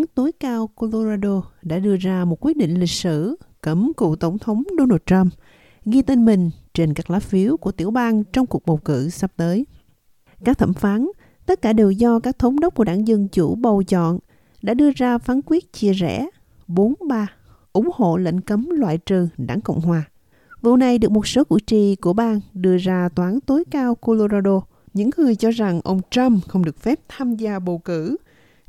án tối cao Colorado đã đưa ra một quyết định lịch sử cấm cựu Tổng thống Donald Trump ghi tên mình trên các lá phiếu của tiểu bang trong cuộc bầu cử sắp tới. Các thẩm phán, tất cả đều do các thống đốc của đảng Dân Chủ bầu chọn, đã đưa ra phán quyết chia rẽ 4-3 ủng hộ lệnh cấm loại trừ đảng Cộng Hòa. Vụ này được một số cử tri của bang đưa ra toán tối cao Colorado, những người cho rằng ông Trump không được phép tham gia bầu cử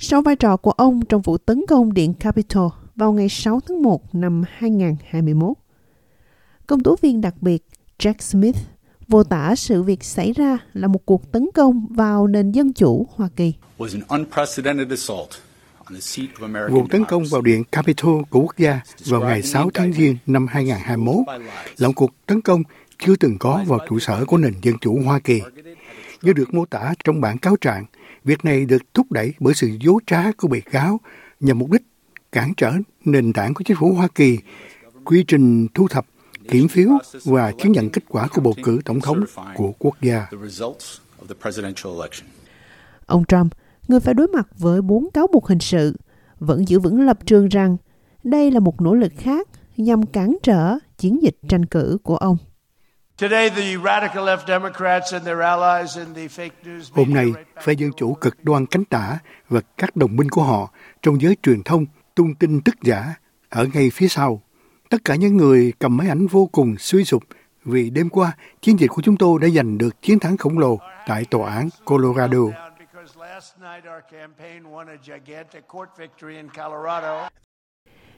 sau vai trò của ông trong vụ tấn công Điện Capitol vào ngày 6 tháng 1 năm 2021. Công tố viên đặc biệt Jack Smith vô tả sự việc xảy ra là một cuộc tấn công vào nền dân chủ Hoa Kỳ. Vụ tấn công vào điện Capitol của quốc gia vào ngày 6 tháng Giêng năm 2021 là một cuộc tấn công chưa từng có vào trụ sở của nền dân chủ Hoa Kỳ. Như được mô tả trong bản cáo trạng, việc này được thúc đẩy bởi sự dối trá của bị cáo nhằm mục đích cản trở nền tảng của chính phủ Hoa Kỳ, quy trình thu thập, kiểm phiếu và chứng nhận kết quả của bầu cử tổng thống của quốc gia. Ông Trump người phải đối mặt với bốn cáo buộc hình sự, vẫn giữ vững lập trường rằng đây là một nỗ lực khác nhằm cản trở chiến dịch tranh cử của ông. Hôm nay, phe Dân Chủ cực đoan cánh tả và các đồng minh của họ trong giới truyền thông tung tin tức giả ở ngay phía sau. Tất cả những người cầm máy ảnh vô cùng suy sụp vì đêm qua chiến dịch của chúng tôi đã giành được chiến thắng khổng lồ tại tòa án Colorado.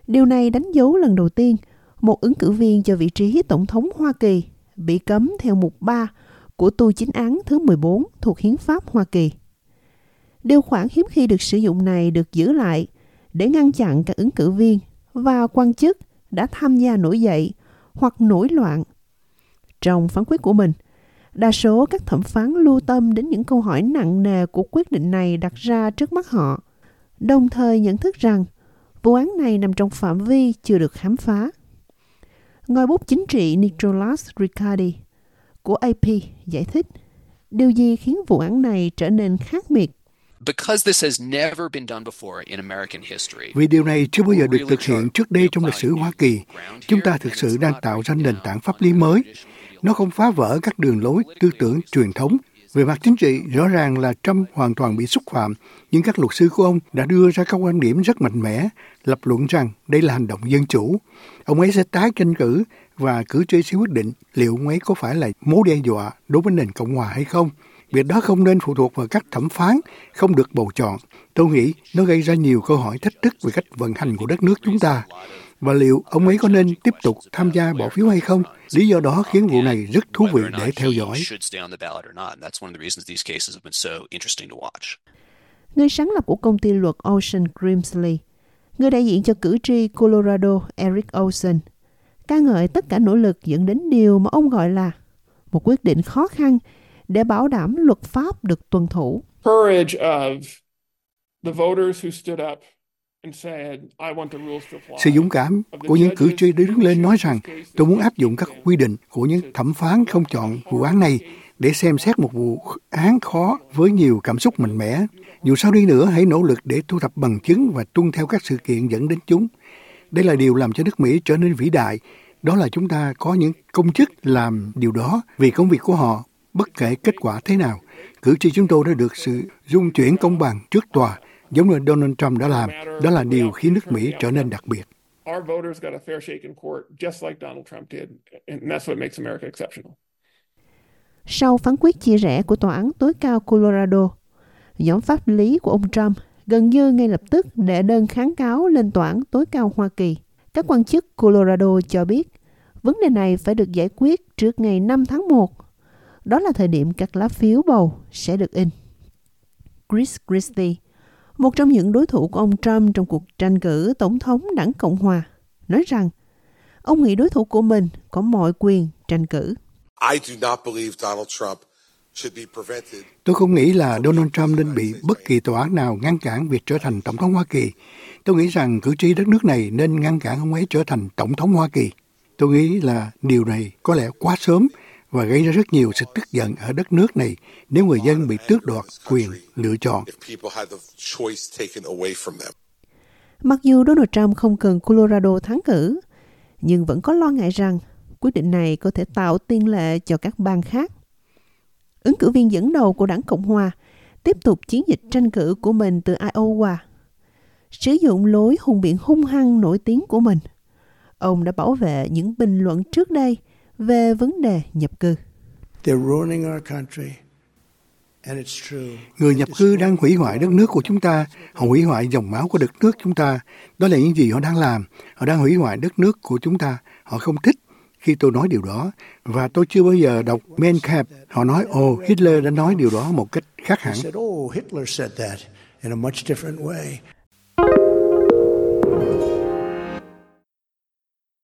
Điều này đánh dấu lần đầu tiên một ứng cử viên cho vị trí Tổng thống Hoa Kỳ bị cấm theo mục 3 của tu chính án thứ 14 thuộc Hiến pháp Hoa Kỳ. Điều khoản hiếm khi được sử dụng này được giữ lại để ngăn chặn các ứng cử viên và quan chức đã tham gia nổi dậy hoặc nổi loạn. Trong phán quyết của mình, Đa số các thẩm phán lưu tâm đến những câu hỏi nặng nề của quyết định này đặt ra trước mắt họ, đồng thời nhận thức rằng vụ án này nằm trong phạm vi chưa được khám phá. Ngòi bút chính trị Nicholas Riccardi của AP giải thích điều gì khiến vụ án này trở nên khác biệt. Vì điều này chưa bao giờ được thực hiện trước đây trong lịch sử Hoa Kỳ, chúng ta thực sự đang tạo ra nền tảng pháp lý mới nó không phá vỡ các đường lối tư tưởng truyền thống. Về mặt chính trị, rõ ràng là Trump hoàn toàn bị xúc phạm, nhưng các luật sư của ông đã đưa ra các quan điểm rất mạnh mẽ, lập luận rằng đây là hành động dân chủ. Ông ấy sẽ tái tranh cử và cử tri sẽ quyết định liệu ông ấy có phải là mối đe dọa đối với nền Cộng hòa hay không. Việc đó không nên phụ thuộc vào các thẩm phán, không được bầu chọn. Tôi nghĩ nó gây ra nhiều câu hỏi thách thức về cách vận hành của đất nước chúng ta và liệu ông ấy có nên tiếp tục tham gia bỏ phiếu hay không. Lý do đó khiến vụ này rất thú vị để theo dõi. Người sáng lập của công ty luật Ocean Grimsley, người đại diện cho cử tri Colorado Eric Olson, ca ngợi tất cả nỗ lực dẫn đến điều mà ông gọi là một quyết định khó khăn để bảo đảm luật pháp được tuân thủ. Courage of the voters who stood up sự dũng cảm của những cử tri đứng lên nói rằng tôi muốn áp dụng các quy định của những thẩm phán không chọn vụ án này để xem xét một vụ án khó với nhiều cảm xúc mạnh mẽ. Dù sao đi nữa, hãy nỗ lực để thu thập bằng chứng và tuân theo các sự kiện dẫn đến chúng. Đây là điều làm cho nước Mỹ trở nên vĩ đại. Đó là chúng ta có những công chức làm điều đó vì công việc của họ, bất kể kết quả thế nào. Cử tri chúng tôi đã được sự dung chuyển công bằng trước tòa giống như Donald Trump đã làm. Đó là điều khiến nước Mỹ trở nên đặc biệt. Sau phán quyết chia rẽ của Tòa án tối cao Colorado, nhóm pháp lý của ông Trump gần như ngay lập tức đệ đơn kháng cáo lên Tòa án tối cao Hoa Kỳ. Các quan chức Colorado cho biết vấn đề này phải được giải quyết trước ngày 5 tháng 1. Đó là thời điểm các lá phiếu bầu sẽ được in. Chris Christie, một trong những đối thủ của ông Trump trong cuộc tranh cử tổng thống đảng Cộng Hòa, nói rằng ông nghĩ đối thủ của mình có mọi quyền tranh cử. Tôi không nghĩ là Donald Trump nên bị bất kỳ tòa án nào ngăn cản việc trở thành tổng thống Hoa Kỳ. Tôi nghĩ rằng cử tri đất nước này nên ngăn cản ông ấy trở thành tổng thống Hoa Kỳ. Tôi nghĩ là điều này có lẽ quá sớm và gây ra rất nhiều sự tức giận ở đất nước này nếu người dân bị tước đoạt quyền lựa chọn. Mặc dù Donald Trump không cần Colorado thắng cử, nhưng vẫn có lo ngại rằng quyết định này có thể tạo tiền lệ cho các bang khác. Ứng cử viên dẫn đầu của đảng Cộng Hòa tiếp tục chiến dịch tranh cử của mình từ Iowa. Sử dụng lối hùng biện hung hăng nổi tiếng của mình, ông đã bảo vệ những bình luận trước đây về vấn đề nhập cư. Người nhập cư đang hủy hoại đất nước của chúng ta, họ hủy hoại dòng máu của đất nước chúng ta. Đó là những gì họ đang làm. Họ đang hủy hoại đất nước của chúng ta. Họ không thích khi tôi nói điều đó. Và tôi chưa bao giờ đọc Mein Kampf. Họ nói, ồ, oh, Hitler đã nói điều đó một cách khác hẳn.